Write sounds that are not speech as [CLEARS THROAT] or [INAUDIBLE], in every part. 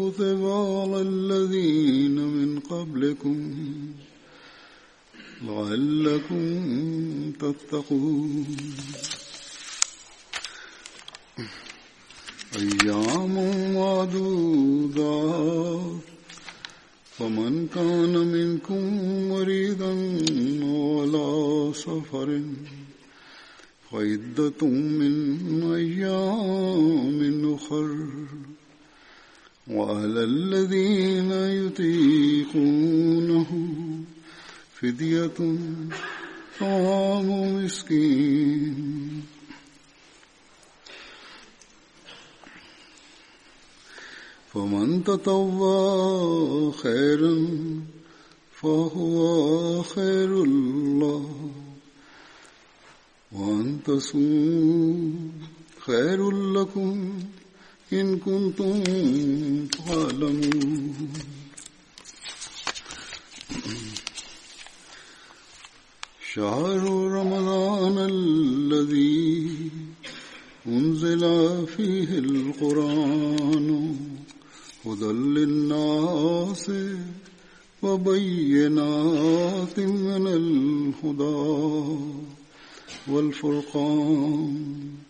كتب على الذين من قبلكم لعلكم تتقون. أيام معدودات فمن كان منكم مريضا ولا سفر فعدة من أيام أخر. وعلى الذين يطيقونه فدية طعام مسكين. فمن تطوى خيرا فهو خير الله وأن تصوموا خير لكم إن كنتم تعلمون. شهر رمضان الذي أنزل فيه القرآن هدى للناس وبينات من الهدى والفرقان.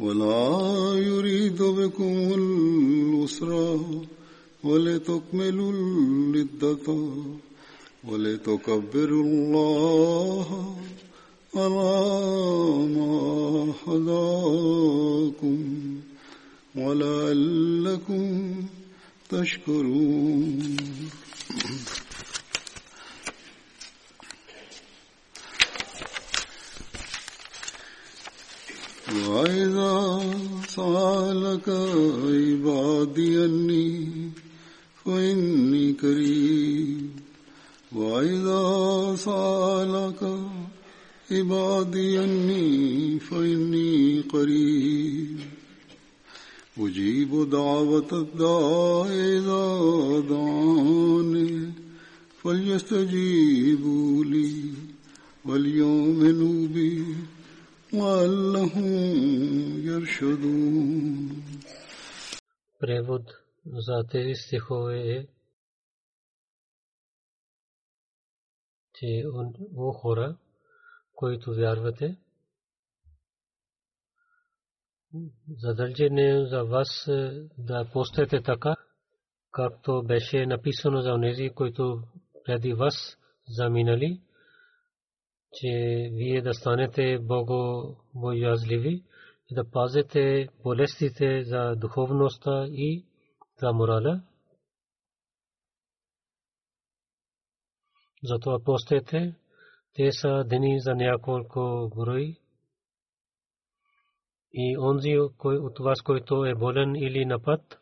ولا يريد بكم العسر ولتكملوا العدة ولتكبروا الله على ما هداكم ولعلكم تشكرون. وإذا سألك عبادي أني فإني قريب. وإذا سألك عبادي أني فإني قريب. أجيب دعوة الداع إذا دعاني فليستجيبوا لي وليؤمنوا بي. Превод за тези стихове е че о хора, които вярвате, задължение за вас да постете така, както беше написано за онези, които преди вас заминали, че вие да станете Бого боязливи и да пазите болестите за духовността и за морала. Затова постете, те са дни за няколко брои. И онзи от вас, който е болен или напад,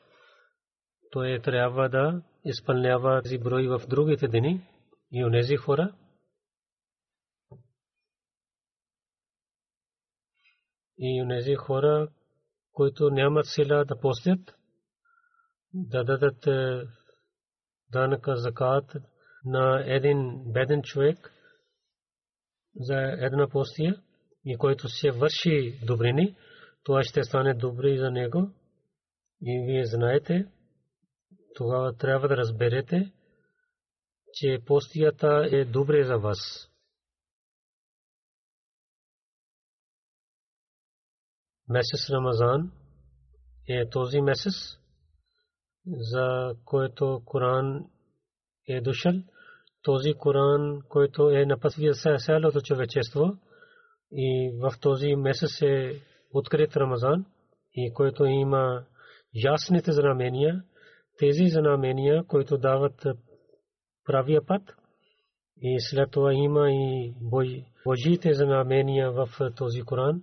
той трябва да изпълнява тези брои в другите дни и онези хора, и онези хора, които нямат сила да постят, да дадат е, данъка закат на един беден човек за една постия и който се върши добрини, това ще стане добри за него. И вие знаете, тогава трябва да разберете, че постията е добре за вас. Месец Рамазан е този месец, за който Коран е дошъл. Този Коран, който е напътвия цялото човечество и в този месец е открит Рамазан и който има ясните знамения, тези знамения, които дават правия път и след това има и Божите знамения в този Коран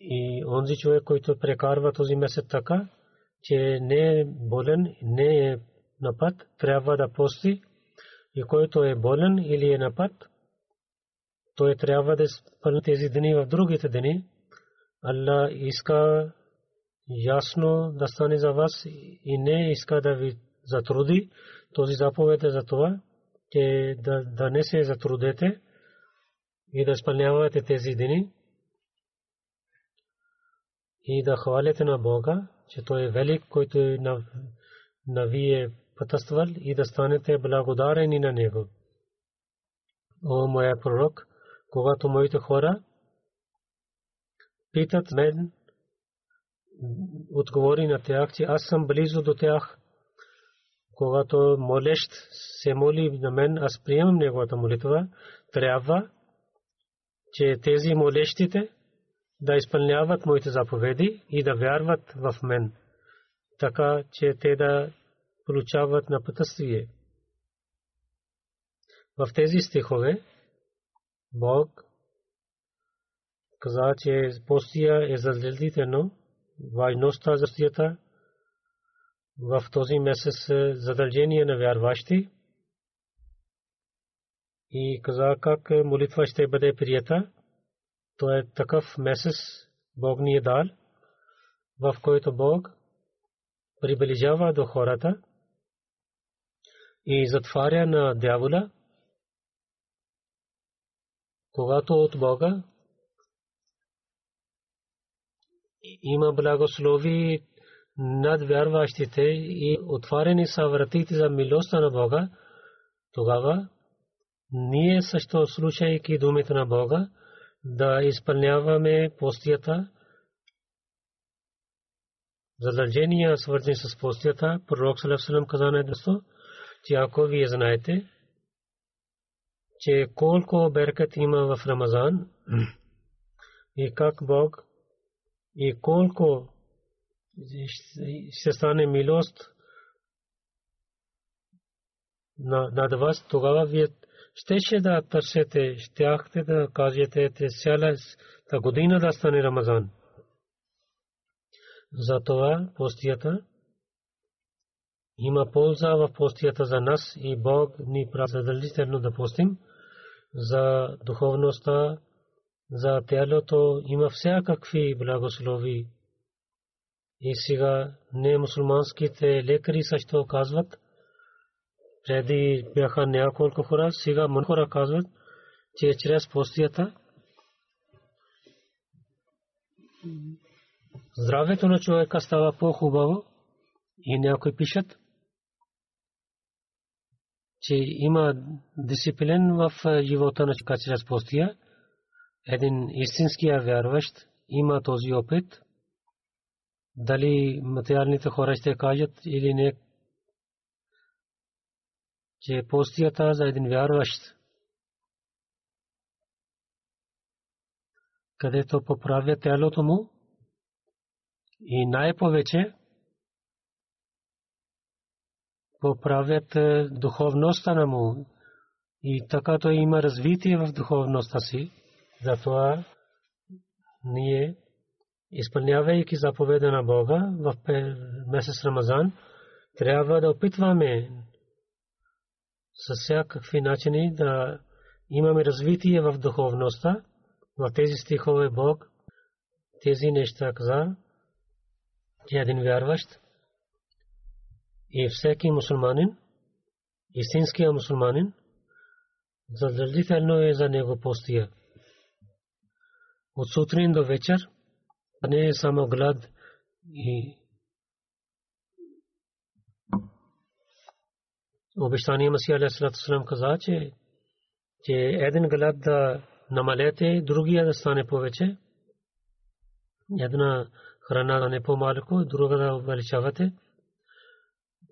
и онзи човек, който прекарва този месец така, че не е болен, не е на път, трябва да пости и който е болен или е на път, той трябва да спълни тези дни в другите дни. Allah иска ясно да стане за вас и не иска да ви затруди. Този заповед е за това, че да, да не се затрудете и да изпълнявате тези дни и да хвалите на Бога, че Той е велик, който е на, вие пътствал и да станете благодарени на Него. О, моя пророк, когато моите хора питат мен, отговори на тях, че аз съм близо до тях. Когато молещ се моли на мен, аз приемам неговата молитва, трябва, че тези молещите да изпълняват моите заповеди и да вярват в мен, така че те да получават на пътствие. В тези стихове Бог каза, че постия е задължително, важността за стията в този месец задължение на вярващи и каза как молитва ще бъде прията. То е такъв месец Бог ни е дал, в който Бог приближава до хората и затваря на дявола, когато от Бога има благослови над вярващите и отварени са вратите за милостта на Бога, тогава ние също слушайки думите на Бога, да изпълняваме постията, задължения свързани с постията, пророк Салам каза на едното, че ако вие знаете, че колко беркът има в Рамазан и как Бог и колко ще стане милост над вас, тогава вие щеше да търсете, щяхте да кажете, че цялата година да стане Рамазан. Затова постията има полза в постията за нас и Бог ни прави задължително да постим за духовността, за тялото има всякакви благослови. И сега не мусулманските лекари също казват, преди бяха няколко хора, сега много хора казват, че чрез постията здравето на човека става по-хубаво и някои пишат, че има дисциплин в живота на човека чрез постия. Един истинския вярващ има този опит. Дали материалните хора ще кажат или не, че постията за един вярващ където поправя тялото му и най-повече поправят е, духовността на му и така той има развитие в духовността си. Затова ние, изпълнявайки заповеда на Бога в месец Рамазан, трябва да опитваме с всякакви начини да имаме развитие в духовността. В тези стихове Бог тези неща каза, че един вярващ и всеки мусулманин, истинския мусулманин, задължително е за него постия. От сутрин до вечер не е само глад и обещание Масия Алейхиссалам каза, че, че един глад да намалете, другия да стане повече. Една храна да не по-малко, друга да увеличавате.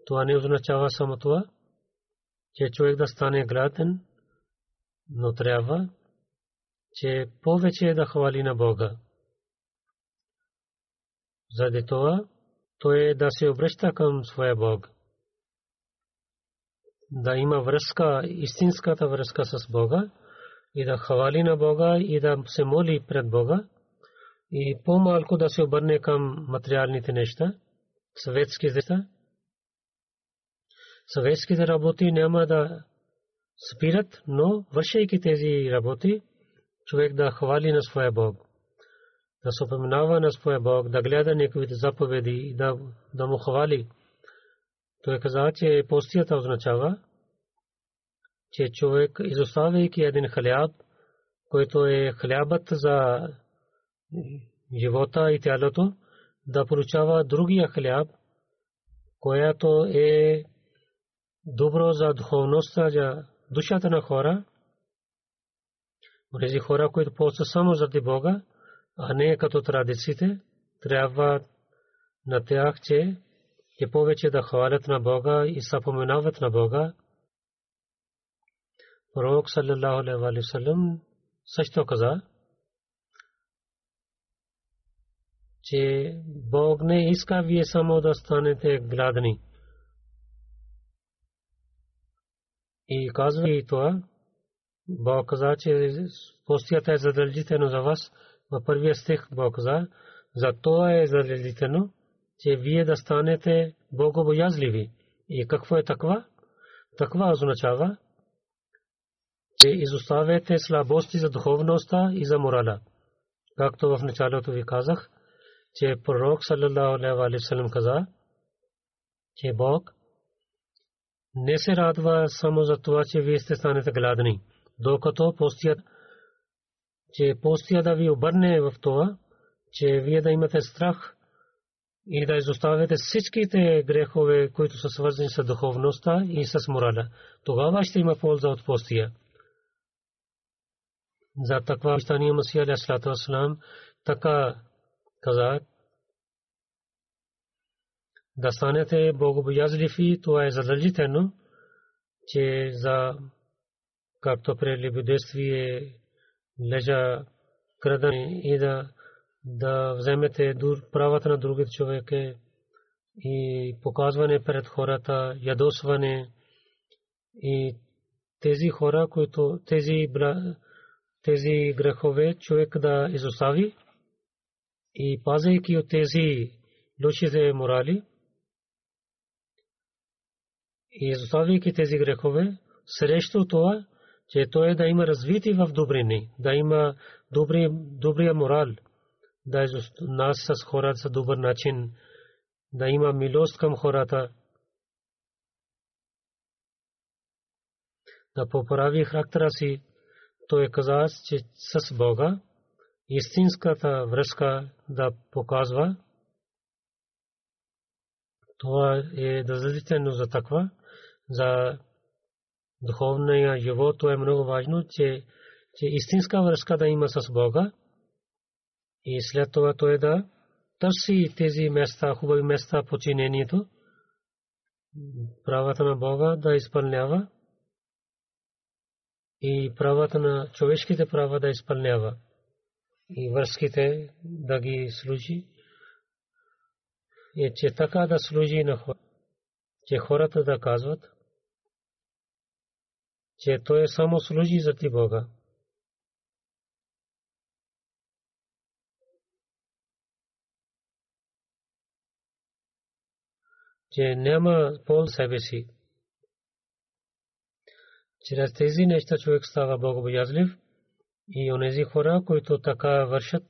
Това не означава само това, че човек да стане гладен, но трябва, че повече да хвали на Бога. Заради това, той е да се обръща към своя Бог. Да има връзка, истинската връзка с Бога и да хвали на Бога и да се моли пред Бога и по-малко да се обърне към материалните неща, съветски неща. Съветските работи няма да спират, но вършейки тези работи, човек да хвали на своя Бог, да се упоменава на своя Бог, да гледа неговите заповеди, да, да му хвали. Той каза, че постията означава, че човек, изоставяйки един хляб, който е хлябът за живота и тялото, да получава другия хляб, която е добро за духовността, за душата на хора, тези хора, които постат само заради Бога, а не като традициите, трябва на тях, че е повече да хвалят на Бога и съпоменават на Бога, пророк саллаллаху алейхи ва саллям също каза, че Бог не иска вие само да станете гладни. И казва и това, Бог каза, че постията е задължително за вас. В първия стих Бог каза, за това е задължително, че вие да станете богобоязливи. И какво е таква? Таква означава, че изоставяте слабости за духовността и за морала. Както в началото ви казах, че пророк саллаллаху алейхи каза, че Бог не се радва само за това, че вие сте станете гладни, докато постият, че постия да ви обърне в това, че вие да имате страх и да изоставяте всичките грехове, които са свързани с духовността и с морала. Тогава ще има полза от постия за таква обещание Масия алейхиссалату вассалам така каза да станете богобоязливи, това е задължително, че за както при любодействие лежа крадане и да, да вземете правата на другите човека и показване пред хората, ядосване. И тези хора, които тези тези грехове човек да изостави и пазейки от тези лошите морали и изоставяйки тези грехове, срещу това, че той да има развитие в добрини, да има добри, добрия морал, да нас с хората са добър начин, да има милост към хората, да поправи характера си, той каза, че с Бога истинската връзка да показва. Това е задължително за таква, за духовния живот, то е много важно, че, че истинска връзка да има с Бога и след това той да търси тези места, хубави места, починението, правата на Бога да изпълнява и правата на човешките права да изпълнява и връзките да ги служи. И че така да служи на хората, че хората да казват, че той само служи за ти Бога. Че няма пол себе си. Чрез тези неща човек става богобоязлив и онези хора, които така вършат,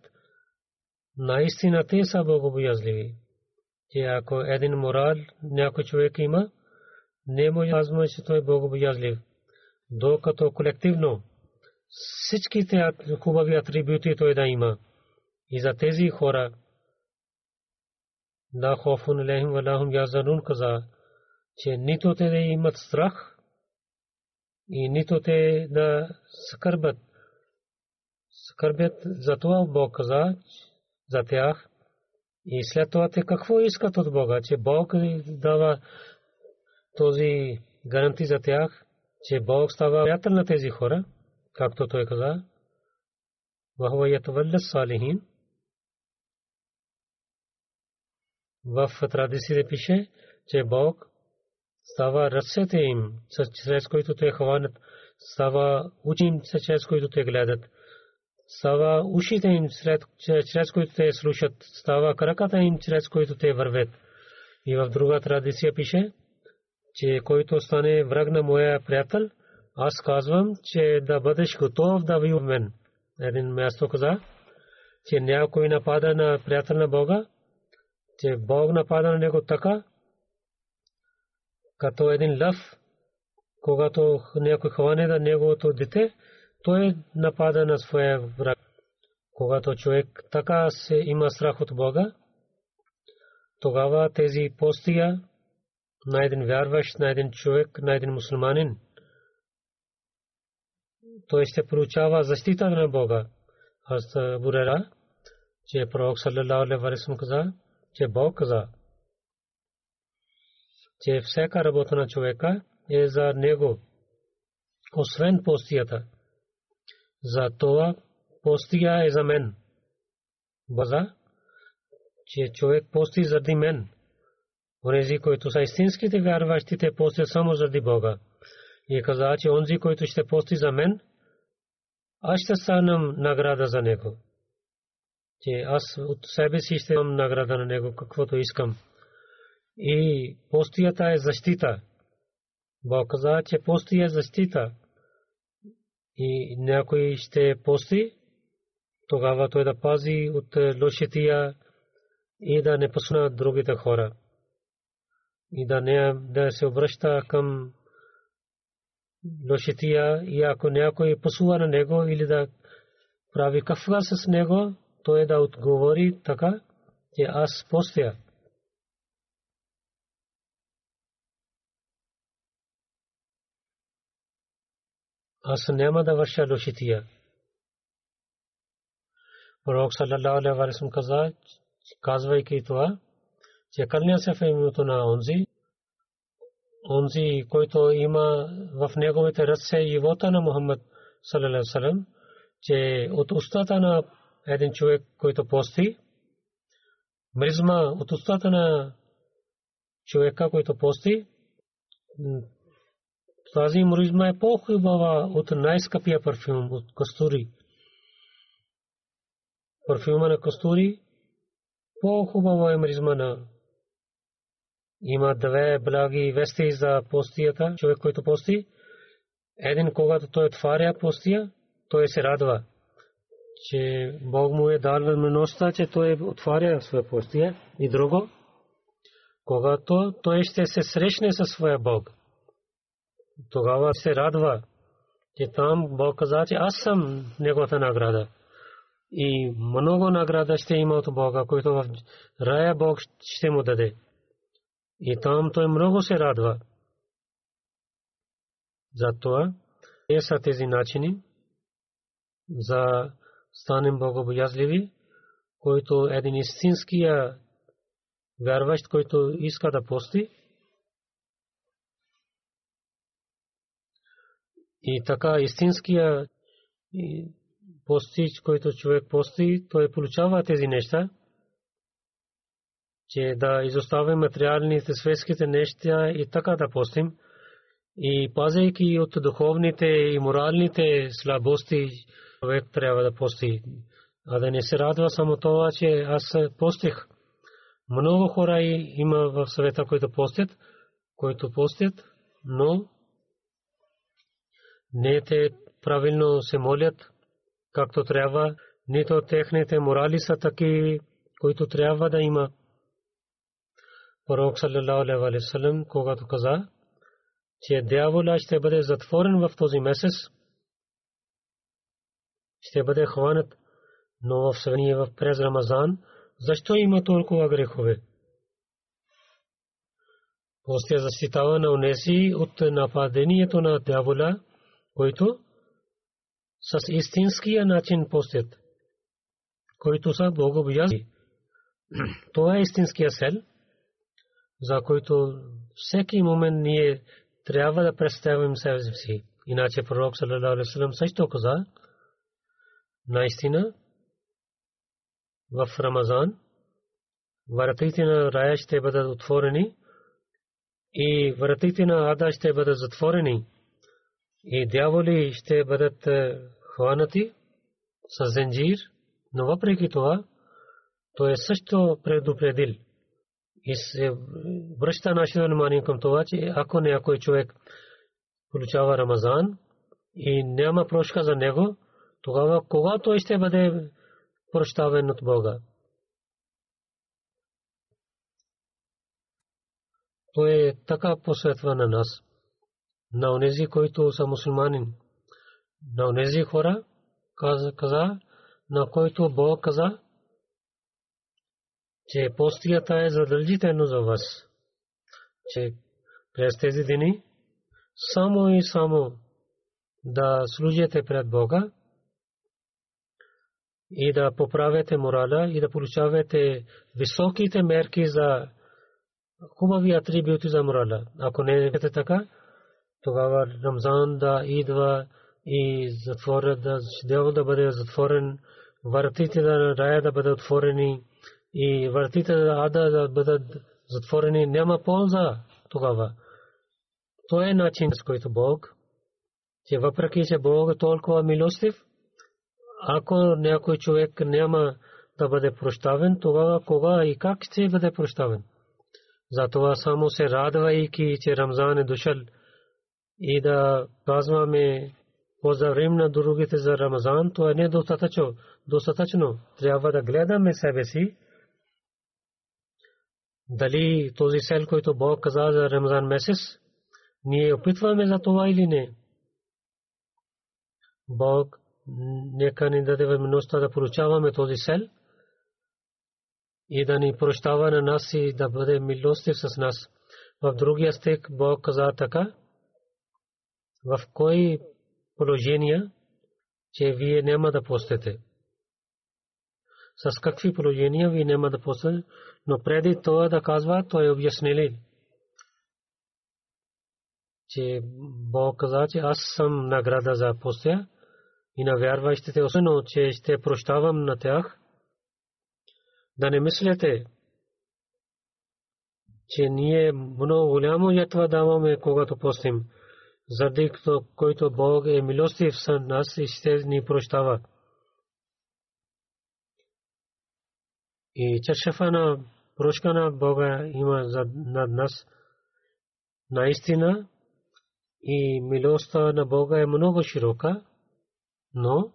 наистина те са богобоязливи. Че ако един морал някой човек има, не може казваме, че той е богобоязлив. Докато колективно всичките хубави атрибути той да има. И за тези хора, لا خوف علیہم ولا هم یحزنون каза, че нито те да имат страх и нито те да скърбят. Скърбят за това Бог каза за тях. И след това те какво искат от Бога, че Бог дава този гаранти за тях, че Бог става приятел на тези хора, както той каза. Вахва ятавалля салихин. в традициите пише, че Бог става ръцете им, чрез които те хванат, става учим, чрез които те гледат, става ушите им, чрез които те слушат, става краката им, чрез които те вървят. И в друга традиция пише, че който стане враг на моя приятел, аз казвам, че да бъдеш готов да мен. Един място каза, че някой напада на приятел на Бога, че Бог напада на него така, като един лъв, когато някой хване на неговото дете, той напада на своя враг. Когато човек така се има страх от Бога, тогава тези постия на един вярващ, на един човек, на един мусулманин, той ще получава защита на Бога. Аз Бурера, че пророк саллалаху че Бог каза, че всяка работа на човека е за него, освен постията. За това постия е за мен. База, че човек пости заради мен. Онези, които са истинските вярващи, те постят само заради Бога. И каза, че онзи, който ще пости за мен, аз ще станам награда за него че аз от себе си ще имам награда на него, каквото искам. И постията е защита. Бог каза, че постия е защита. И някой ще пости, тогава той да пази от лошития и да не посна другите хора. И да не да се обръща към лошития и ако някой посува на него или да прави кафга с него, той да отговори така, че аз постя. Аз няма да върша лошития. Пророк саллалаху алейхи ва саллям каза, казвайки това, че кърня се в името на онзи, онзи, който има в неговите ръце живота на Мухаммад саллалаху алейхи ва саллям, че от устата на един човек, който пости, мризма от устата на човека, който пости, тази мризма е по-хубава от най-скъпия парфюм, от кастури. Парфюма на кастури по-хубава е мризма на има две благи вести за постията, човек, който пости. Един, когато той отваря постия, той се радва че Бог му е дал възможността, че той отваря своя постия и друго, когато той ще се срещне със своя Бог. Тогава се радва, че там Бог каза, че аз съм неговата награда. И много награда ще има от Бога, който в рая Бог ще му даде. И там той много се радва. Затова е са тези начини за станем богобоязливи, който един истинския вярващ, който иска да пости. И така истинския постич, който човек пости, той получава тези неща, че да изоставим материалните светските неща и така да постим. И пазейки от духовните и моралните слабости, човек трябва да пости. А да не се радва само това, че аз постих. Много хора има в света, които постят, които постят, но не те правилно се молят, както трябва, нито техните морали са таки, които трябва да има. Пророк саллалаху алейхи когато каза, че дявола ще бъде затворен в този месец, ще бъде хванат, но в сравнение в през Рамазан, защо има толкова грехове? Постия защитава на унеси от нападението на дявола, които с истинския начин постят, които са богобоязни. [CLEARS THROAT] Това е истинския сел, за който всеки момент ние трябва да представим себе си. Иначе пророк саллалаху алейхи салам също каза, наистина в Рамазан вратите на рая ще бъдат отворени и вратите на ада ще бъдат затворени и дяволи ще бъдат хванати с зенджир, но въпреки това той е също предупредил и се връща нашето внимание към това, че ако някой човек получава Рамазан и няма прошка за него, тогава кога той ще бъде прощаван от Бога? Той е така посветва на нас, на онези, които са мусулманин, на онези хора, каза, на който Бог каза, че постията е задължително за вас, че през тези дни само и само да служите пред Бога и да поправяте морала и да получавате високите мерки за хубави атрибути за морала. Ако не е така, тогава Рамзан да идва и затворят да, да бъде затворен, вратите на рая да бъдат отворени и вратите на ада да бъдат затворени, няма полза тогава. То е начин, с който Бог, че въпреки, че Бог е толкова милостив, ако някой човек няма да бъде прощавен, тогава кога и как ще бъде прощавен? Затова само се радвайки, че Рамзан е дошъл и да казваме поздравим на другите за Рамазан, то е недостатъчно. Достатъчно. Трябва да гледаме себе си дали този сел, който Бог каза за Рамзан месец, ние опитваме за това или не. Бог нека ни даде възможността да поручаваме този сел и да ни прощава на нас и да бъде милостив с нас. В другия стек Бог каза така, в кои положения, че вие няма да постете? С какви положения ви няма да после, но преди това да казва, той обяснили, че Бог каза, че аз съм награда за постя и на вярващите, особено, че ще прощавам на тях. Да не мислете, че ние много голямо ятва даваме, когато постим, заради който Бог е милостив с нас и ще ни прощава. И чашафа на прошка на Бога има над нас. Наистина и милостта на Бога е много широка, но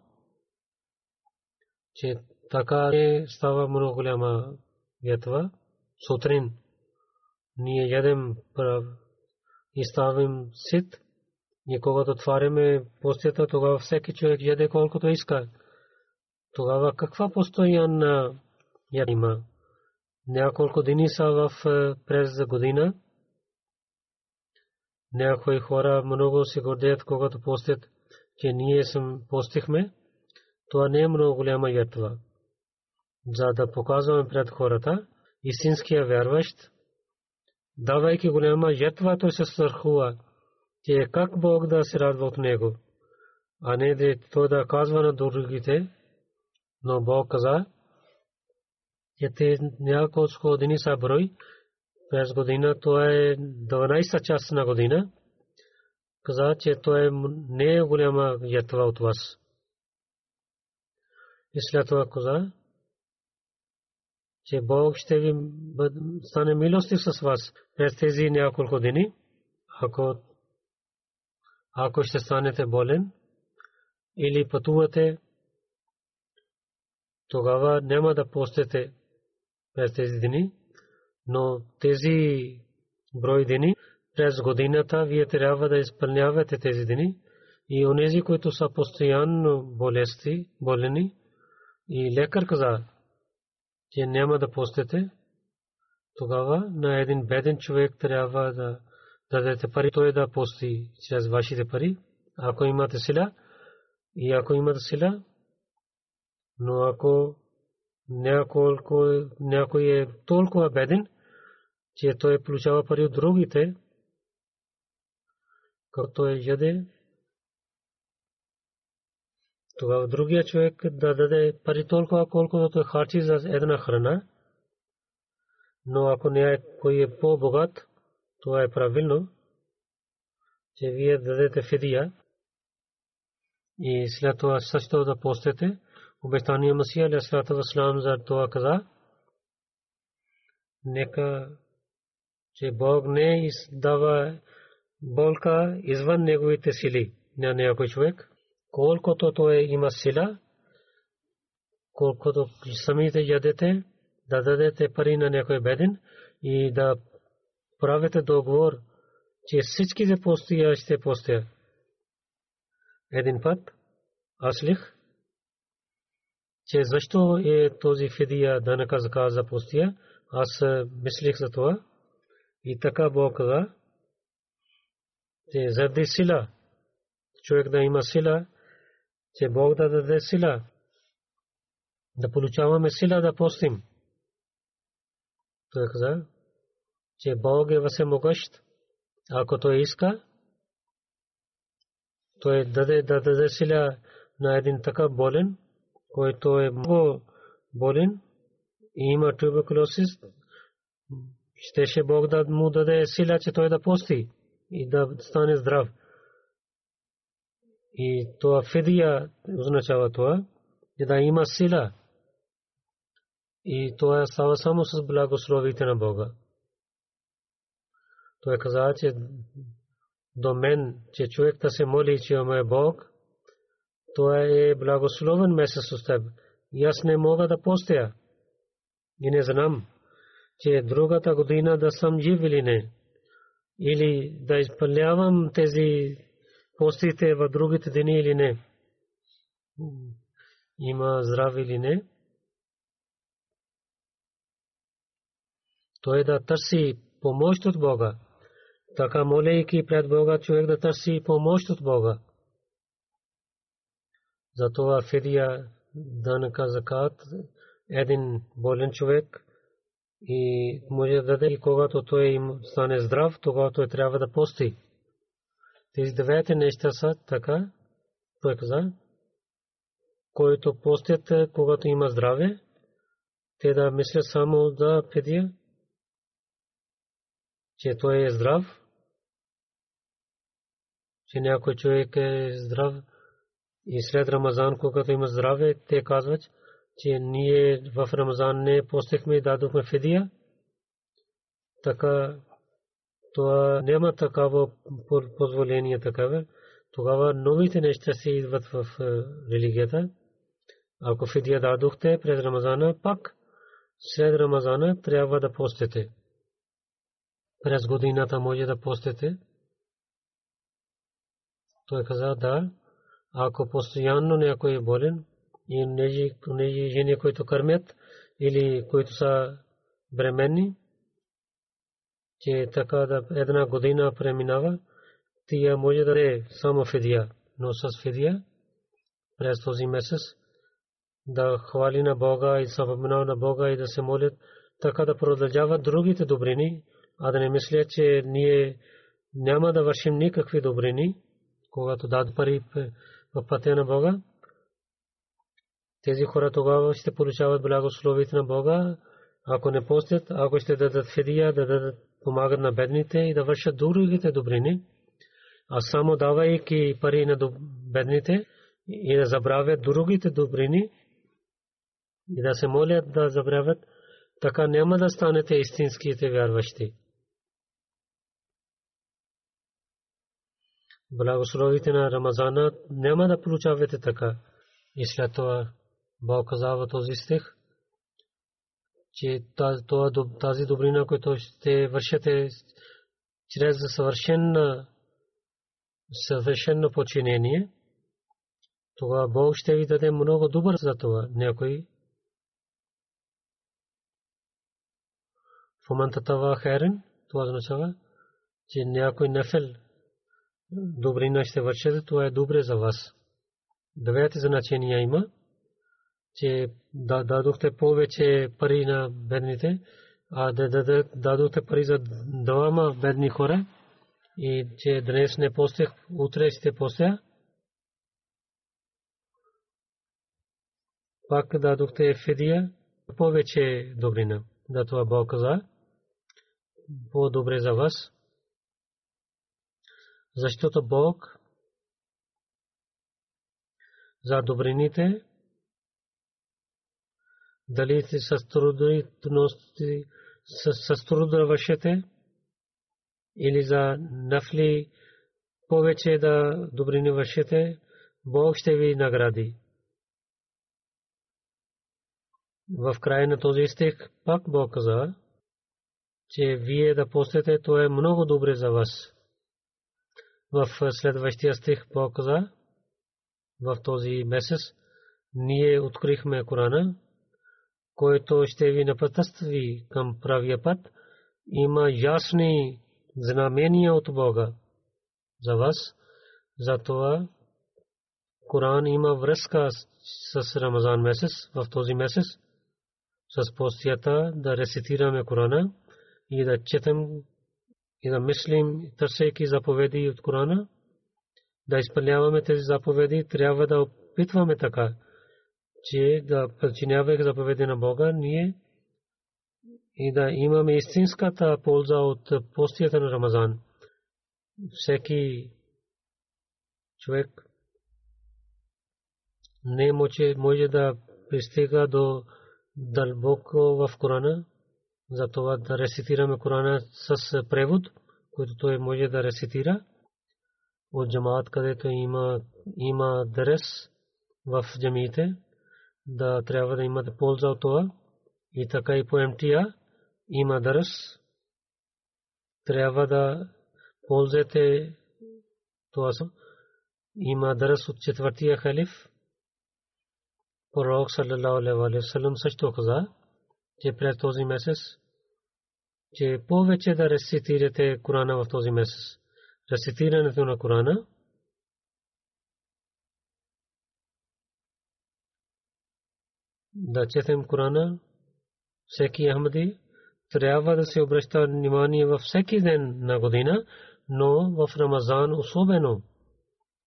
че така не става много голяма ятва. Сутрин ние ядем и ставим сит. И когато отваряме постията, тогава всеки човек яде колкото иска. Тогава каква постоянна я има. Няколко дни са в през година. някои хора много се гордеят, когато постят, че ние съм постихме. Това не е много голяма ятва. За да показваме пред хората, истинския вярващ, давайки голяма ятва, той се страхува, че как Бог да се радва от него, а не да той да казва на другите, но Бог каза, че те няколко години са брой, през година, то е 12 част на година. Каза, че то е не е голяма ятва от вас. И след това каза, че Бог ще ви стане милости с вас през тези няколко години, ако, ако ще станете болен или пътувате, тогава няма да постете през тези дни но тези брой дни през годината вие трябва да изпълнявате тези дни. И онези, които са постоянно болести, болени и лекар каза, че няма да постете, тогава на един беден човек трябва да дадете пари, той да пости чрез вашите пари, ако имате сила и ако имате сила, но ако някой е толкова беден, че той получава пари от другите, като той яде, тогава другия човек да даде пари толкова, колкото той харчи за една храна. Но ако не е кой е по-богат, това е правилно, че вие дадете фидия и след това също да постете. Обещания Масия, Алясалата Васлам, за това каза, нека че Бог не издава болка извън неговите сили на някой човек. Колкото той има сила, колкото самите ядете, да дадете пари на някой беден и да правите договор, че всичките постия ще постия. Един път аз лих, че защо е този фидия данъка за постия, аз мислих за това. И така Бог каза, че заради сила, човек да има сила, че Бог да даде сила, да получаваме сила да постим. Той каза, че Бог е всемогъщ. Ако той иска, той даде да даде сила на един така болен, който е много болен и има туберкулозис, щеше Бог да му даде сила, че той да пости и да стане здрав. И това фидия означава това, че да има сила. И това става само с благословите на Бога. Той каза, че до мен, че човек да се моли, че има Бог, това е благословен месец с теб. И аз не мога да постя. И не знам че другата година да съм жив или не. Или да изпълнявам тези постите в другите дни или не. Има здраве или не. Той да търси помощ от Бога. Така молейки пред Бога, човек да търси помощ от Бога. Затова фидия данъка закат един болен човек и може да даде когато той им стане здрав, тогава той трябва да пости. Тези двете неща са така, той каза, който постят, когато има здраве, те да мислят само да педия, че той е здрав, че някой човек е здрав и след Рамазан, когато има здраве, те казват, че ние в Рамазан не постихме и дадохме фидия, така това няма такава позволение такава. Тогава новите неща се идват в религията. Ако фидия дадохте през Рамазана, пак след Рамазана трябва да постите. През годината може да постите. Той каза, да, ако постоянно някой е болен, и нези, нези жени, които кърмят или които са бременни, че така да една година преминава тия може да е само фидия, но с фидия през този месец да хвали на Бога и съпомена на Бога и да се молят, така да продължават другите добрини, а да не мислят, че ние няма да вършим никакви добрини, когато дадат пари в пътя на Бога. Тези хора тогава ще получават благословите на Бога, ако не постят, ако ще дадат фидия, да дадат помагат на бедните и да вършат другите добрини, а само давайки пари на бедните и да забравят другите добрини и да се молят да забравят, така няма да станете истинските вярващи. Благословите на Рамазана няма да получавате така. И след това Бог казава този стих, че тази добрина, която ще вършите чрез съвършено починение, тогава Бог ще ви даде много добър за това. Някой Фомантатава херен, това означава, че някой нефел добрина ще вършите, това е добре за вас. Двете значения има че дадохте повече пари на бедните, а да дадохте пари за двама бедни хора и че днес не постех, утре ще постя. Пак дадохте фидия, повече добрина. Да това Бог каза, по-добре за вас. Защото Бог за добрините дали с трудности, с труда вършете или за нафли повече да добрини вършете, Бог ще ви награди. В края на този стих пак Бог каза, че вие да постете, то е много добре за вас. В следващия стих Бог каза, в този месец ние открихме Корана, който ще ви напътства към правия път, има ясни знамения от Бога за вас. Затова Коран има връзка с Рамазан месец, в този месец, с постията да рецитираме Корана и да четем и да мислим, търсейки заповеди от Корана, да изпълняваме тези заповеди, трябва да опитваме така че да подчиняваме заповеди на Бога, ние и да имаме истинската полза от постията на Рамазан. Всеки човек не може, може да пристига до дълбоко в Корана, за това да рецитираме Корана с превод, който той може да рецитира. От джамаат, където има, има дърес в джамиите да трябва да имате полза от това. И така и по МТА има дърс. Трябва да ползвате това. Има дърс от четвъртия халиф. Пророк саллалаху алейхи ва саллям също каза, че през този месец, че повече да рецитирате Корана в този месец. Рецитирането на Корана – да четем Корана, всеки Ахмади трябва да се обръща внимание във всеки ден на година, но в Рамазан особено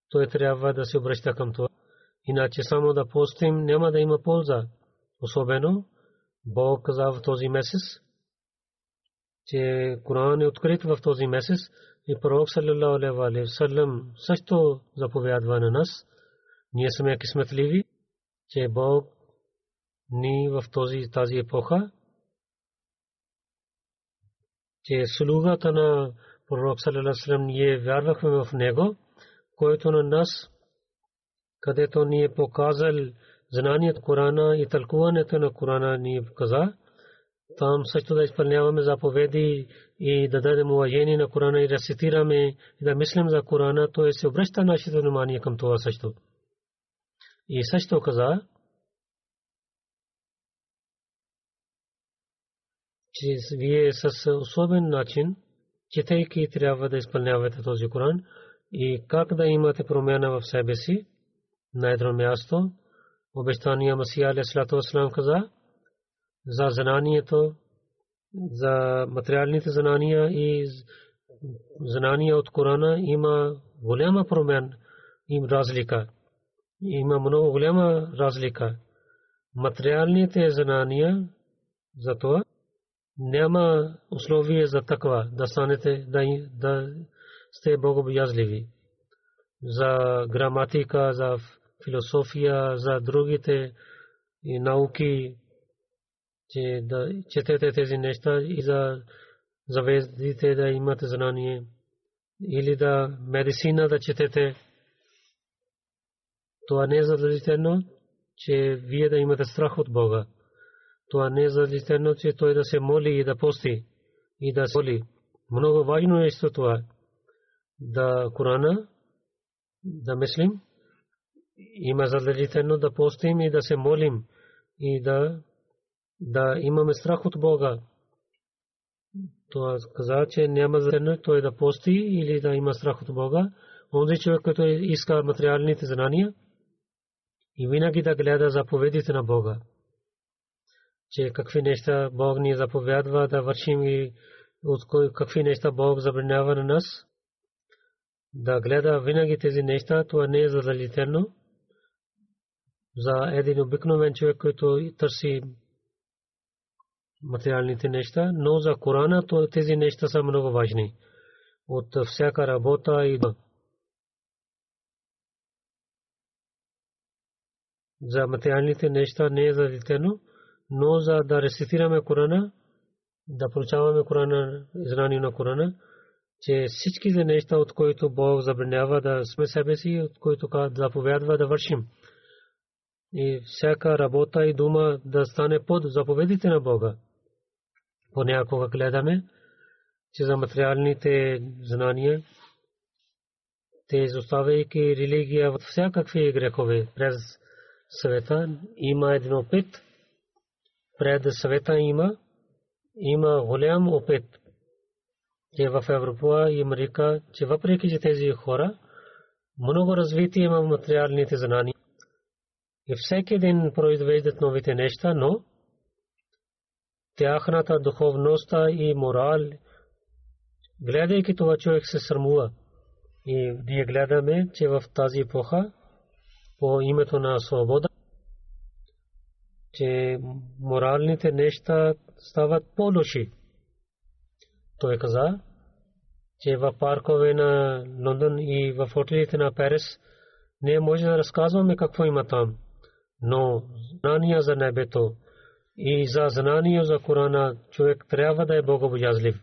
той трябва да се обръща към това. Иначе само да постим няма да има полза. Особено Бог каза в този месец, че Коран е открит в този месец и пророк саллалаху алейхи саллям също заповядва на нас. Ние сме кисметливи, че Бог ни в този, тази епоха, че слугата на пророк Салаласалам ние вярвахме в него, който на нас, където ни е показал знанието Корана и тълкуването на Корана ни каза, там също да изпълняваме заповеди и да дадем уважение на Корана и рецитираме и да мислим за Корана, то е се обръща нашето внимание към това също. И също каза, че вие с особен начин, четейки трябва да изпълнявате този Коран и как да имате промяна в себе си на едно място. Обещания Масия Алейхиссалату Вассалам каза за знанието, за материалните знания и знания от Корана има голяма промяна, им разлика. Има много голяма разлика. Материалните знания за това няма условие за таква да станете да, сте богобоязливи. За граматика, за философия, за другите науки, че да четете тези неща и за заведите да имате знание или да медицина да четете. Това не е задължително, че вие да имате страх от Бога. Това не е задължително, че той да се моли и да пости и да се моли. Много важно е това. Да Корана, да мислим, има задължително да постим и да се молим и да, да имаме страх от Бога. Това каза, че няма задължително той да пости или да има страх от Бога. Онзи човек, който иска материалните знания и винаги да гледа заповедите на Бога че какви неща Бог ни заповядва да вършим и от какви неща Бог забранява на нас. Да гледа винаги тези неща, това не е задължително. За един обикновен човек, който търси материалните неща, но за Корана тези неща са много важни. От всяка работа и за материалните неща не е задължително но за да рецитираме Корана, да получаваме Корана, знание на Корана, че всички неща, от които Бог забранява да сме себе си, от които заповядва да вършим. И всяка работа и дума да стане под заповедите на Бога. Понякога гледаме, че за материалните знания, те изоставяйки религия от всякакви грехове през света, има един опит – пред света има, има голям опит, че в Европа и Америка, че въпреки че тези хора, много развитие има материалните знания. И всеки ден произвеждат новите неща, но тяхната духовност и морал, гледайки това човек се срамува. И ние гледаме, че в тази епоха, по името на свобода, че моралните неща стават по-лоши. Той каза, че в паркове на Лондон и в хотелите на Парис не може да разказваме какво има там. Но знания за небето и за знания за Корана човек трябва да е богобоязлив.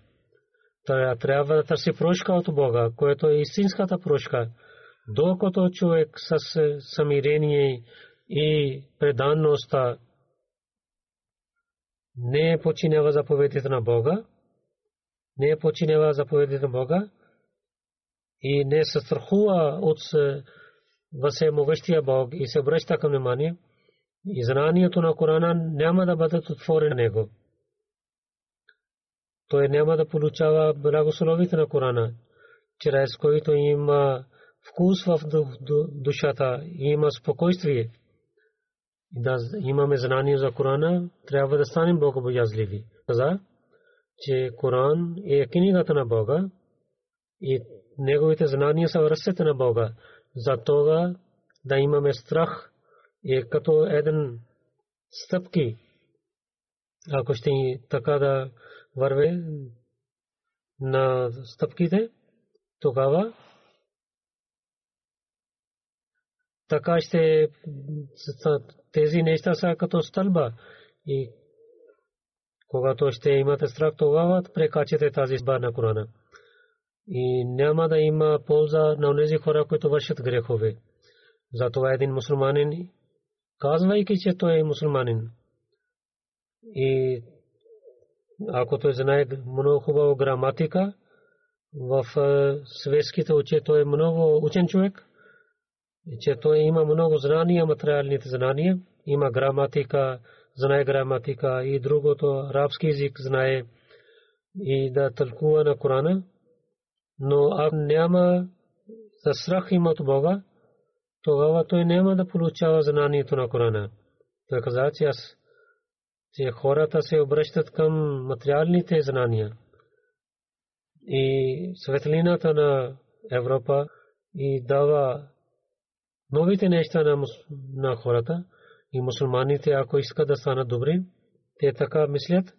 Той трябва да търси прошка от Бога, което е истинската прошка. Докато човек с самирение и преданността не починява заповедите на Бога, не починява заповедите на Бога и не се страхува от всемогъщия Бог и се обръща към внимание и знанието на Корана няма да бъдат отворени него. Той няма да получава благословите на Корана, чрез който има вкус в душата и има спокойствие да имаме знание за Корана, трябва да станем богобоязливи. Каза, че Коран е книгата на Бога и неговите знания са ръцете на Бога. За това да имаме страх е като един стъпки. Ако ще така да върве на стъпките, тогава така ще тези неща са като стълба. И когато ще имате страх, тогава прекачате тази изба на Корана. И няма да има полза на тези хора, които вършат грехове. Затова един мусулманин, казвайки, че той е мусулманин, и ако той знае много хубава граматика, в светските очи той е много учен човек, че той има много знания, материалните знания, има граматика, знае граматика и другото арабски език знае и да тълкува на Корана, но ако няма за страх има от Бога, тогава той няма да получава знанието на Корана. Той каза, че аз че хората се обръщат към материалните знания. И светлината на Европа и дава новите неща на, на хората и мусулманите, ако искат да станат добри, те така мислят,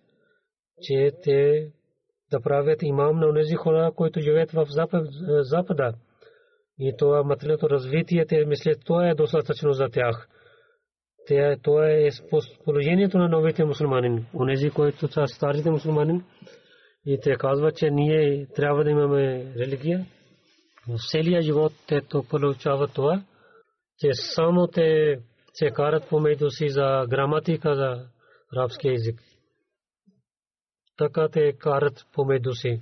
че те да правят имам на тези хора, които живеят в Запада. И това материалното развитие, те мислят, това е достатъчно за тях. Това е положението на новите мусулмани. Онези, които са старите мусулмани, и те казват, че ние трябва да имаме религия. В целия живот те то получават това, че само те се карат помежду си за граматика за арабски език. Така те карат помежду си,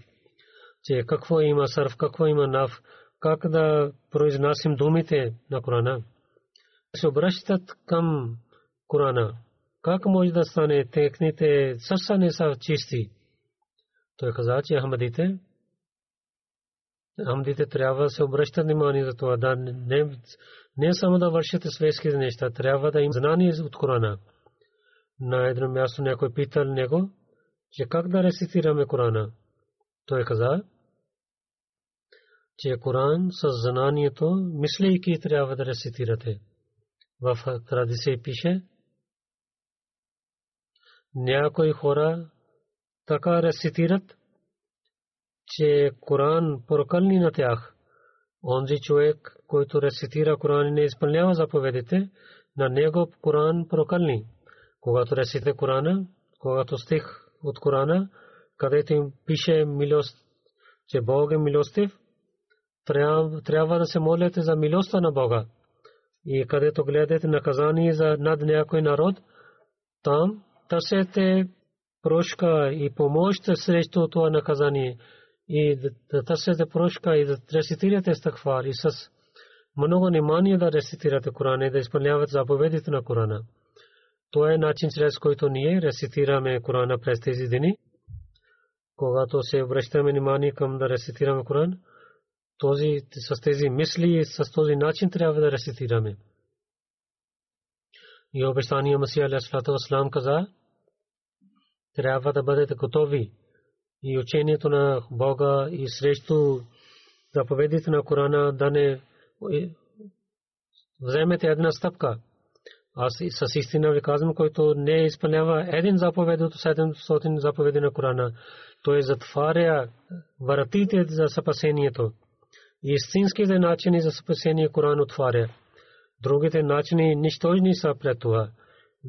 че какво има сърф, какво има нав, как да произнасим думите на Корана. Се обръщат към Корана. Как може да стане техните сърца не са чисти? Той каза, че Ахмадите, Ахмадите трябва да се обръщат внимание за това, да не, не само да вършите светските неща, трябва да им знание от Корана. На едно място някой питал него, че как да рецитираме Корана. Той каза, че Коран с знанието, мислейки трябва да рецитирате. В традиция пише, някои хора така рецитират, че Коран прокълни на тях. Онзи човек, който рецитира Коран и не изпълнява заповедите, на него Коран прокълни. Когато рецитира Корана, когато стих от Корана, където им пише милост, че Бог е милостив, трябва да се молите за милостта на Бога. И където гледате наказание за над някой народ, там търсете прошка и помощ срещу това наказание и да търсите прошка и да рецитирате стахфар и с много внимание да рецитирате Корана и да изпълнявате заповедите на Корана. Това е начин, чрез който ние рецитираме Корана през тези дни. Когато се обръщаме внимание към да рецитираме Коран, този, с тези мисли и с този начин трябва да рецитираме. И обещания Масия Алясалату каза, трябва да бъдете готови и учението на Бога и срещу заповедите на Корана да не вземете една стъпка. Аз с истина ви казвам, който не изпълнява един заповед от 700 заповеди на Корана, той затваря вратите за спасението. Истинските начини за спасение Коран отваря. Другите начини нищожни са пред това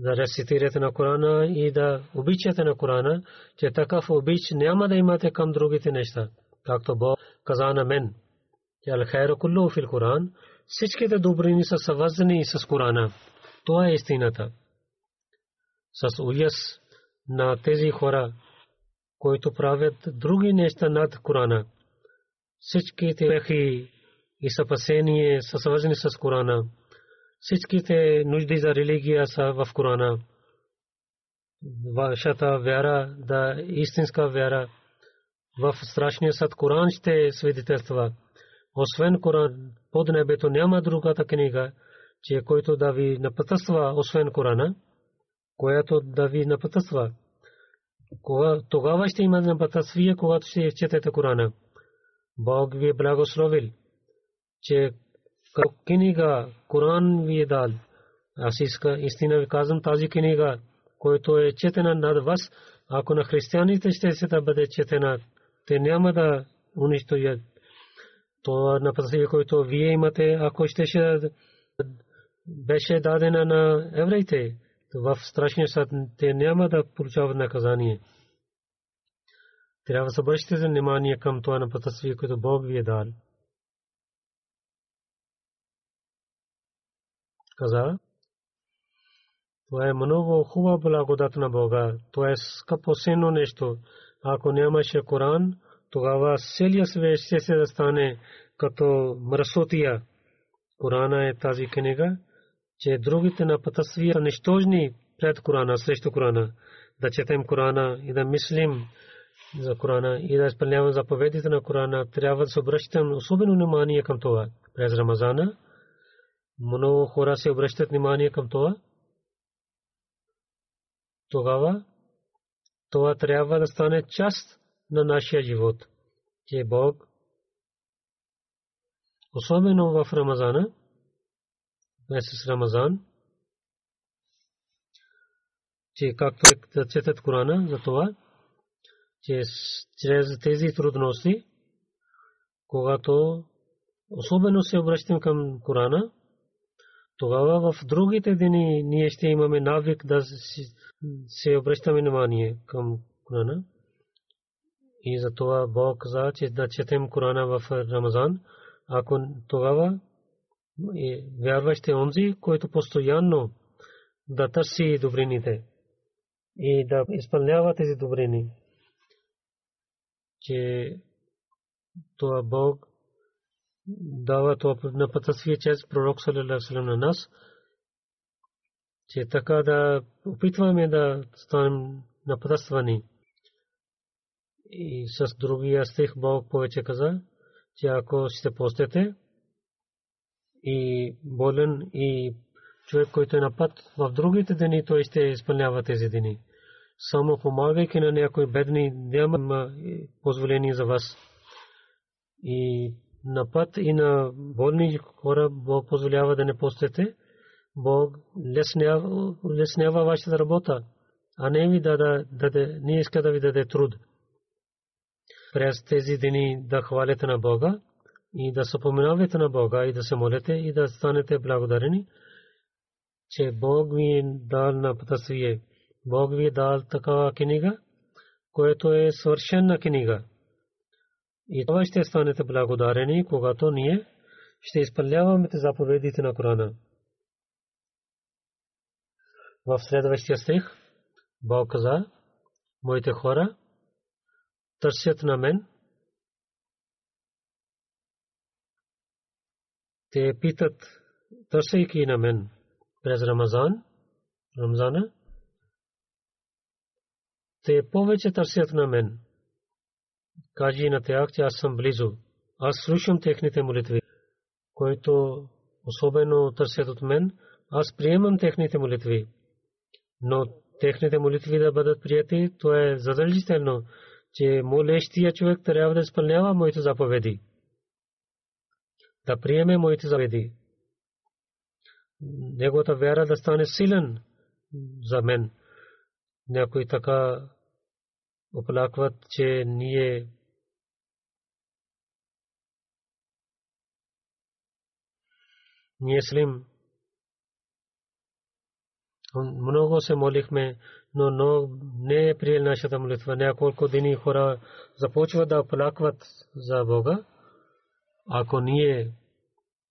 да рецитирате на Корана и да обичате на Корана, че такъв обич няма да имате към другите неща. Както Бог каза на мен, че ал хайра куллу фил Коран, всичките добрини са съвързани с Корана. Това е истината. С уяс на тези хора, които правят други неща над Корана. Всичките и съпасение са свързани с Корана. Всичките нужди за религия са в Корана. Вашата вяра, да истинска вяра в страшния съд Коран ще свидетелства. Освен Коран, под небето няма другата книга, че който да ви напътства, освен Корана, която да ви напътства. Тогава ще има напътствие, когато ще четете Корана. Бог ви е благословил, че книга Коран ви е дал. Аз иска истина ви казвам тази книга, който е четена над вас, ако на християните ще се да бъде четена, те няма да унищожат. Това на пасие, който вие имате, ако ще беше дадена на евреите, в страшния съд те няма да получават наказание. Трябва да се внимание към това на пътствие, което Бог ви е дал. Каза, това е много хубава благодат на Бога. Това е скъпосено нещо. Ако нямаше Коран, тогава целият свет ще се стане като мръсотия. Корана е тази книга, че другите на пътствия са нищожни пред Корана, срещу Корана. Да четем Корана и да мислим, за Корана и да изпълнявам заповедите на Корана, трябва да се обръщам особено внимание към това. През Рамазана много хора се обръщат внимание към това. Тогава това трябва да стане част на нашия живот. Че Бог, особено в Рамазана, месец Рамазан, че както е да четат Корана за това, че чрез тези трудности, когато особено се обръщам към Корана, тогава в другите дни ние ще имаме навик да се обръщаме внимание към Корана. И за това Бог каза, че да четем Корана в Рамазан, ако тогава вярващи онзи, който постоянно да търси добрините и да изпълнява тези добрини, че това Бог дава това на пътствие чрез пророк саллалаху на нас, че така да опитваме да станем напътствани. И с другия стих Бог повече каза, че ако ще постете и болен и човек, който е на път в другите дни, той ще изпълнява тези дни. Само помагайки на някои бедни, няма позволение за вас. И на път и на болни хора Бог позволява да не постете. Бог леснява, вашата работа, а не ви да даде, не иска да ви даде труд. През тези дни да хвалите на Бога и да се на Бога и да се молите и да станете благодарени, че Бог ви е дал на пътствие. Бог ви е дал такава книга, което е свършена книга. И това ще станете благодарени, когато ние ще изпълняваме заповедите на Корана. В следващия стих Бог каза, моите хора търсят на мен, те питат, търсейки на мен през Рамазан, Рамзана, те повече търсят на мен. Кажи на тях, че аз съм близо. Аз слушам техните молитви, които особено търсят от мен. Аз приемам техните молитви. Но техните молитви да бъдат прияти, то е задължително, че молещия човек трябва да изпълнява моите заповеди. Да приеме моите заповеди. Неговата вяра да стане силен за мен. Някой така оплакват, че ние ние слим много се молихме, но, но не е приел нашата молитва. Няколко дни хора започват да оплакват за Бога. Ако ние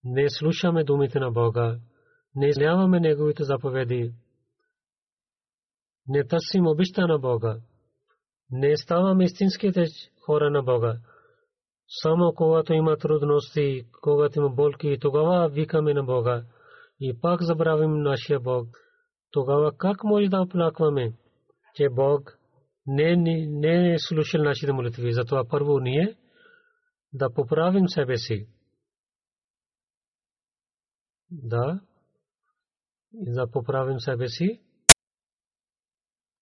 не слушаме думите на Бога, не изляваме Неговите заповеди, не търсим обичта на Бога, не ставаме истинските хора на Бога. Само когато има трудности, когато има болки, тогава викаме на Бога и пак забравим нашия Бог. Тогава как може да оплакваме, че Бог не, не, не е слушал нашите молитви? Затова първо ние да поправим себе си. Да, и да поправим себе си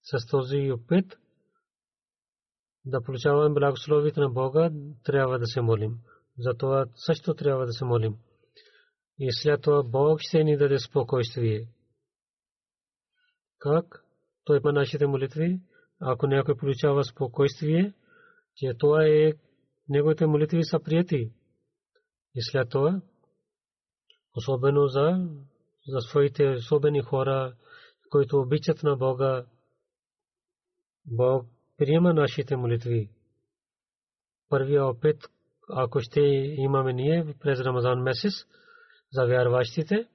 с този опит да получаваме благословите на Бога, трябва да се молим. За това също трябва да се молим. И след това Бог ще ни даде спокойствие. Как? Той има нашите молитви. Ако някой получава спокойствие, че това е неговите молитви са прияти. И след това, особено за, за своите особени хора, които обичат на Бога, Бог приема нашите молитви. Първия опит, ако ще имаме ние през Рамазан месец за вярващите,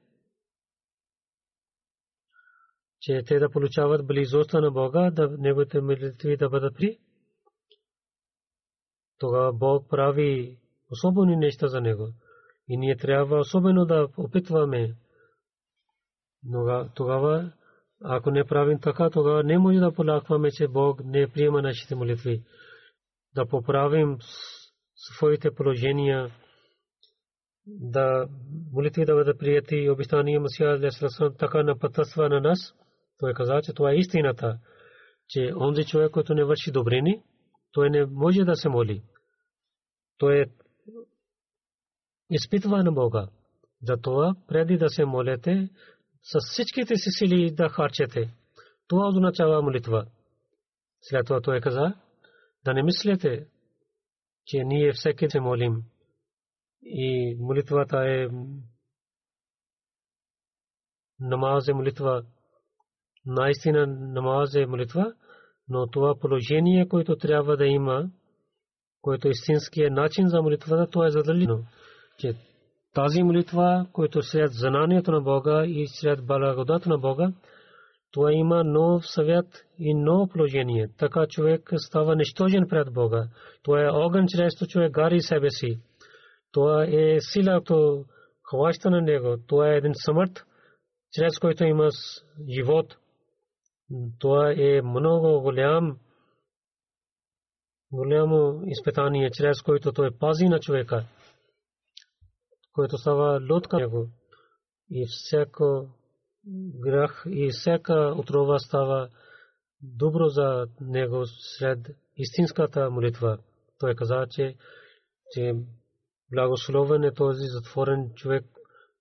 че те да получават близостта на Бога, да неговите молитви да бъдат при. Тогава Бог прави особени неща за него. И ние трябва особено да опитваме. Тогава ако не правим така, тогава не може да полакваме, че Бог не приема нашите молитви. да поправим своите положения, да молитви да бъдат прияти и обещания Масия Алейхиссалам така напътства на нас. Той каза, че това е истината, че онзи човек, който не върши добрини, той не може да се моли. Той е изпитва на Бога. Затова преди да се молете, с всичките си сили да харчете. Това означава молитва. След това той каза, да не мислите, че ние всеки се молим. И молитвата е намаз е молитва. Наистина намаз е молитва, но това положение, което трябва да има, което е истинския начин за молитвата, то е задължително. Че тази молитва, която след знанието на Бога и след благодата на Бога, това има нов съвет и ново положение. Така човек става нищожен пред Бога. Това е огън, чрез човек гари себе си. Това е силато хваща на него. Това е един смърт, чрез който има живот. Това е много голям голямо изпитание, чрез който той пази на човека, който става лодка него. И всяко грях и всяка отрова става добро за него след истинската молитва. Той каза, че, че благословен е този затворен човек,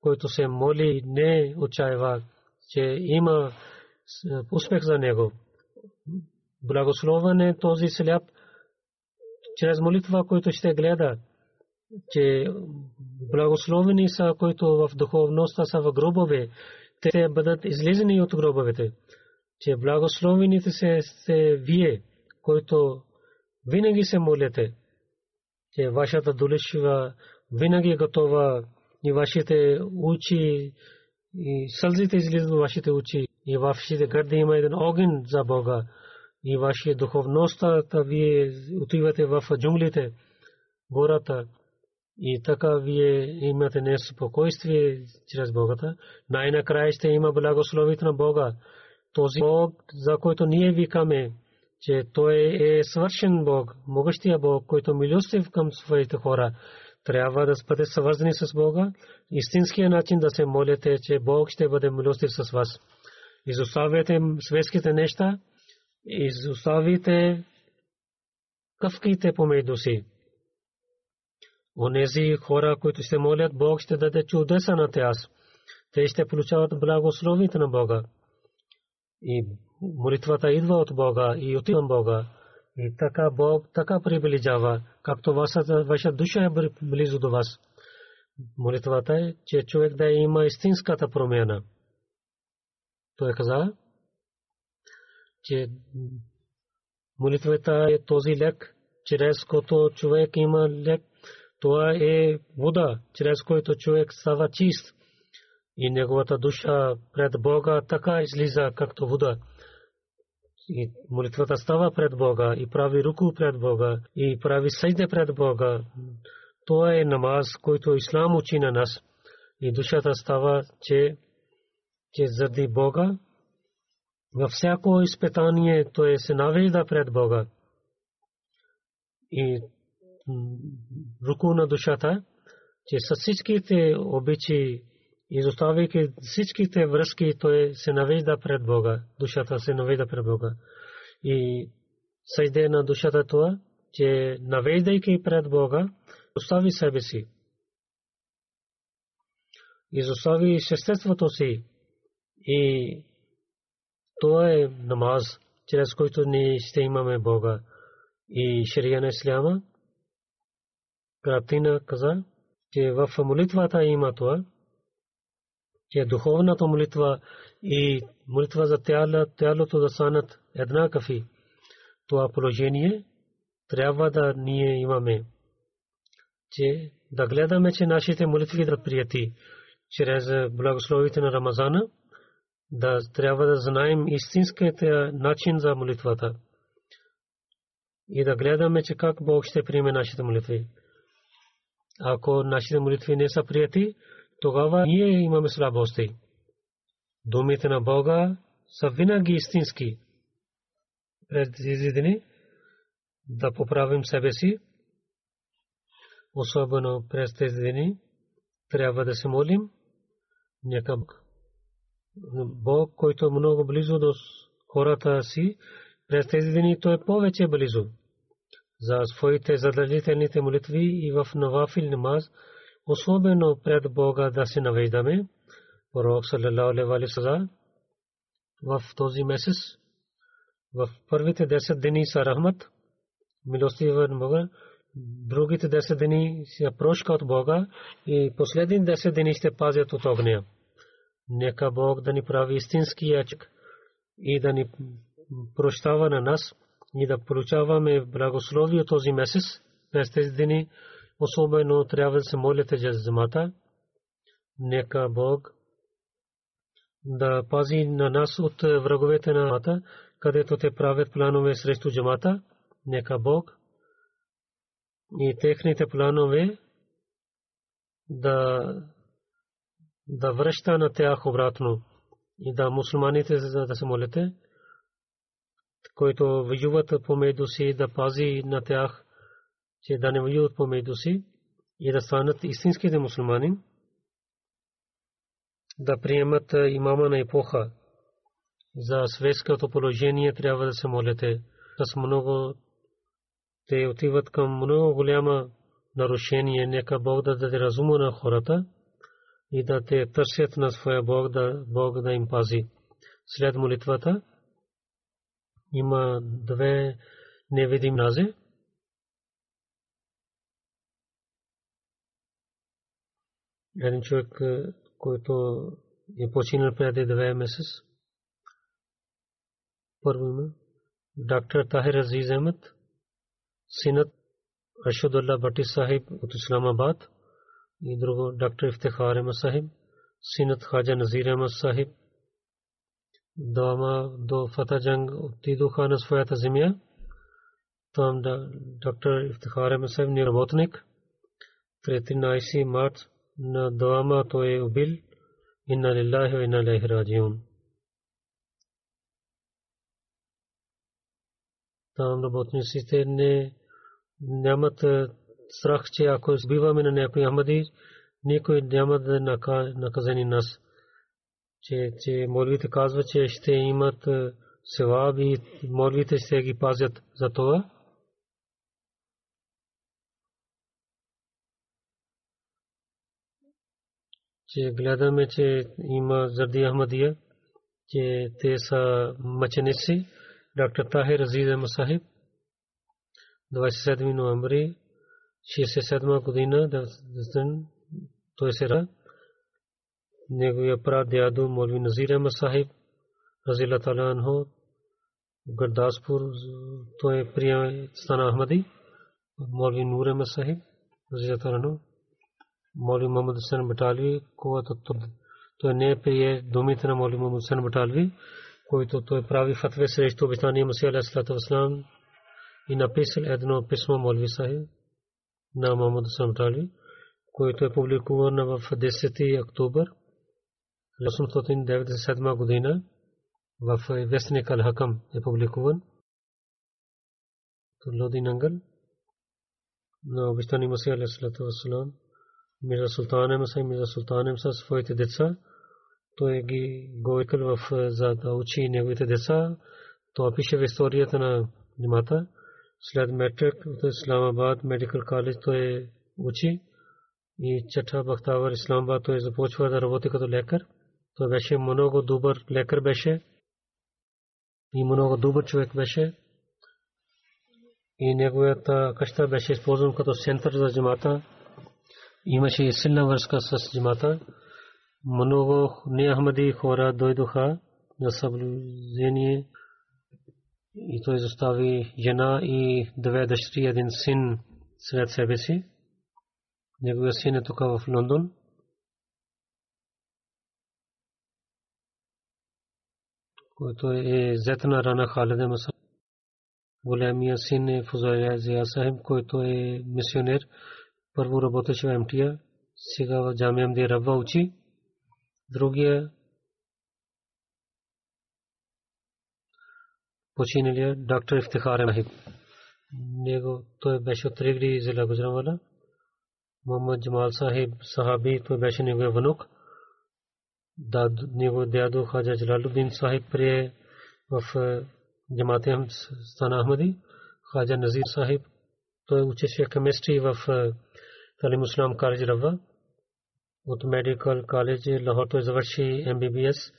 който се моли и не отчаива, че има успех за него. Благословен е този сляп, чрез молитва, който ще гледа, че благословени са, които в духовността са в гробове, те бъдат излизани от гробовете. Че благословените се сте вие, които винаги се молите, че вашата дулишва винаги е готова и вашите очи и сълзите излизат от вашите очи. И вашите гърди има един огън за Бога. И вашия духовността, вие отивате в джунглите, гората и така вие имате неспокойствие чрез Богата. Най-накрая ще има благословите на Бога. Този Бог, за който ние викаме, че Той е свършен Бог, могъщия Бог, който милостив към своите хора. Трябва да бъде свързани с Бога. Истинския начин да се молите, че Бог ще бъде милостив с вас. Изоставяйте светските неща, изоставите къвките помежду си. Онези хора, които ще молят, Бог ще даде чудеса на тях. Те ще получават благословите на Бога. И молитвата идва от Бога и отива Бога. И така Бог така приближава, както ваша душа е близо до вас. Молитвата е, че човек да има истинската промяна. Той каза, че молитвата е този лек, чрез който човек има лек. Това е вода, чрез който човек става чист. И неговата душа пред Бога така излиза, както вода. И молитвата става пред Бога и прави руку пред Бога и прави съjде пред Бога. Това е намаз, който Ислам учи на нас. И душата става, че, че заради Бога във всяко изпитание той се навежда пред Бога. И руку на душата, че с всичките обичи, изоставяйки всичките връзки, той се навежда пред Бога. Душата се навежда пред Бога. И съжде на душата това, че навеждайки пред Бога, остави себе си. Изостави съществото си и това е намаз, чрез който ние ще имаме Бога. И шария на Исляма, Кратина каза, че в молитвата има това, че духовната молитва и молитва за тялото да станат еднакви. Това положение трябва да ние имаме. Че да гледаме, че нашите молитви да прияти чрез благословите на Рамазана – да трябва да знаем истинският начин за молитвата и да гледаме, че как Бог ще приеме нашите молитви. Ако нашите молитви не са прияти, тогава ние имаме слабости. Думите на Бога са винаги истински. През тези дни да поправим себе си, особено през тези дни, трябва да се молим. Нека Бог, който е много близо до хората си, през тези дни той е повече близо за своите задължителните молитви и в навафил намаз, особено пред Бога да се навеждаме. Пророк саллалаху алейхи ва в този месец, в първите 10 дни са рахмат, милостивен Бога, другите 10 дни са прошка от Бога и последните 10 дни ще пазят от огня. Нека Бог да ни прави истински ячък и да ни прощава на нас и да получаваме благословие този месец, през тези дни, особено трябва да се молите за замата. Нека Бог да пази на нас от враговете на мата, където те правят планове срещу джамата. Нека Бог и техните планове да, да връща на тях обратно и да мусулманите да се молите които воюват помежду си, да пази на тях, че да не воюват помежду си и да станат истинските мусулмани, да приемат имама на епоха. За светското положение трябва да се молите. С много те отиват към много голяма нарушение. Нека Бог да даде разума на хората и да те търсят на своя Бог да, Бог да им пази. След молитвата има две невидими нази. Един човек, който е починал преди две месец. Първо има доктор Тахир Азиз Ахмед, синът Аршудулла Бати Сахиб от Исламабад и друго доктор Ифтихар Ахмед Сахиб, синът Хаджа Назир Ахмед Сахиб, двама до Фатаджанг отидоха на своята земя. Там доктор Ифтихар Месев ни работник. 13 март на двама той е убил. Инна лиллахи ва инна илайхи раджиун. Там работниците не нямат страх, че ако избиваме на някой Ахмади, никой няма да наказани нас че, че молвите казват, че ще имат севаб и молвите ще ги пазят за това. че гледаме, че има Зарди Ахмадия, че те са мъченици. Доктор Тахир Азиз Масахиб, 27 ноември 67 година, той се ра неговия прадядо Молви Назир Ахмад Сахиб Разила Тала Анхо Гурдаспур той е прия стана Ахмади Молви Нур Ахмад Сахиб Разила Тала Анхо Молви Мухаммад Хусен Баталви който той не е прие думите на Молви Мухаммад Хусен Баталви който той прави фатве срещу обитания Масия Аля Салату Васлам и написал едно писмо Молви Сахиб на Мухаммад Хусен Баталви който е публикувано в 10 октомври 1897 година в вестник Ал-Хакам е публикуван. Лоди Нангал на обичтани Масия Алейхиссалату Вассалам Мирза Султан Емса и Мирза Султан Емса своите деца той ги го екал в за да учи неговите деца. То пише в историята на нимата. След метрик от Исламабад Медикал коледж той учи и Чатха Бахтавар Исламабад той започва да работи като лекар. Той беше много добър лекар беше и много добър човек беше. И неговата къща беше използвана като център за джамата. Имаше и силна връзка с джамата. Много неахмади хора дойдоха на съблюдение и той застави жена и две дъщери, един син след себе си. Неговия син е тук в Лондон. Който е зет на рана Халид Маса. Големия син е Фузая Зия Сахиб, който е мисионер. Първо работеше в МТА, сега в Джамия Мди Рабба учи. Другия починалия доктор Ифтихар Махиб. него той беше от Тригри зела Гуджранвала. Мухаммад Джамал Сахиб Сахаби той беше неговия внук. Дад, него дядо Хаджа Джалалудин Сахиб прие в джамате Стана Ахмади. Хаджа Назир Сахиб той учеше кемистри в Талим Ислам Колледж Рава. От медикал колледж Лахор той завърши MBBS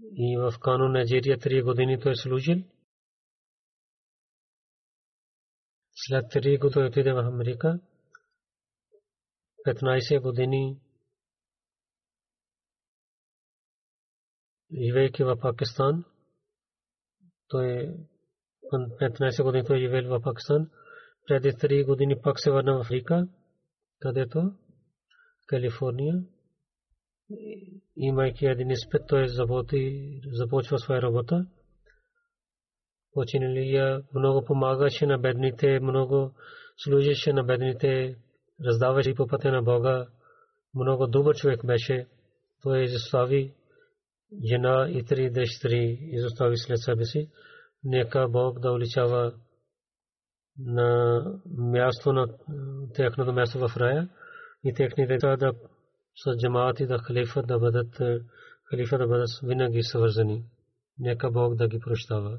и в Канун Найджерия 3 години той служил. След 3 години отиде в Америка. 15 години живеейки в Пакистан. Той 15 години той живее в Пакистан. Преди 3 години пак се върна в Африка, където Калифорния. Имайки един изпит, той започва своя работа починалия много помагаше на бедните, много служеше на бедните, раздаваше по пътя на Бога. Много добър човек беше. Той изостави жена и три дъщери, изостави след себе си. Нека Бог да уличава на място на техното място в рая и техните да с джамаати да халифа да бъдат халифа да бъдат винаги свързани. Нека Бог да ги прощава.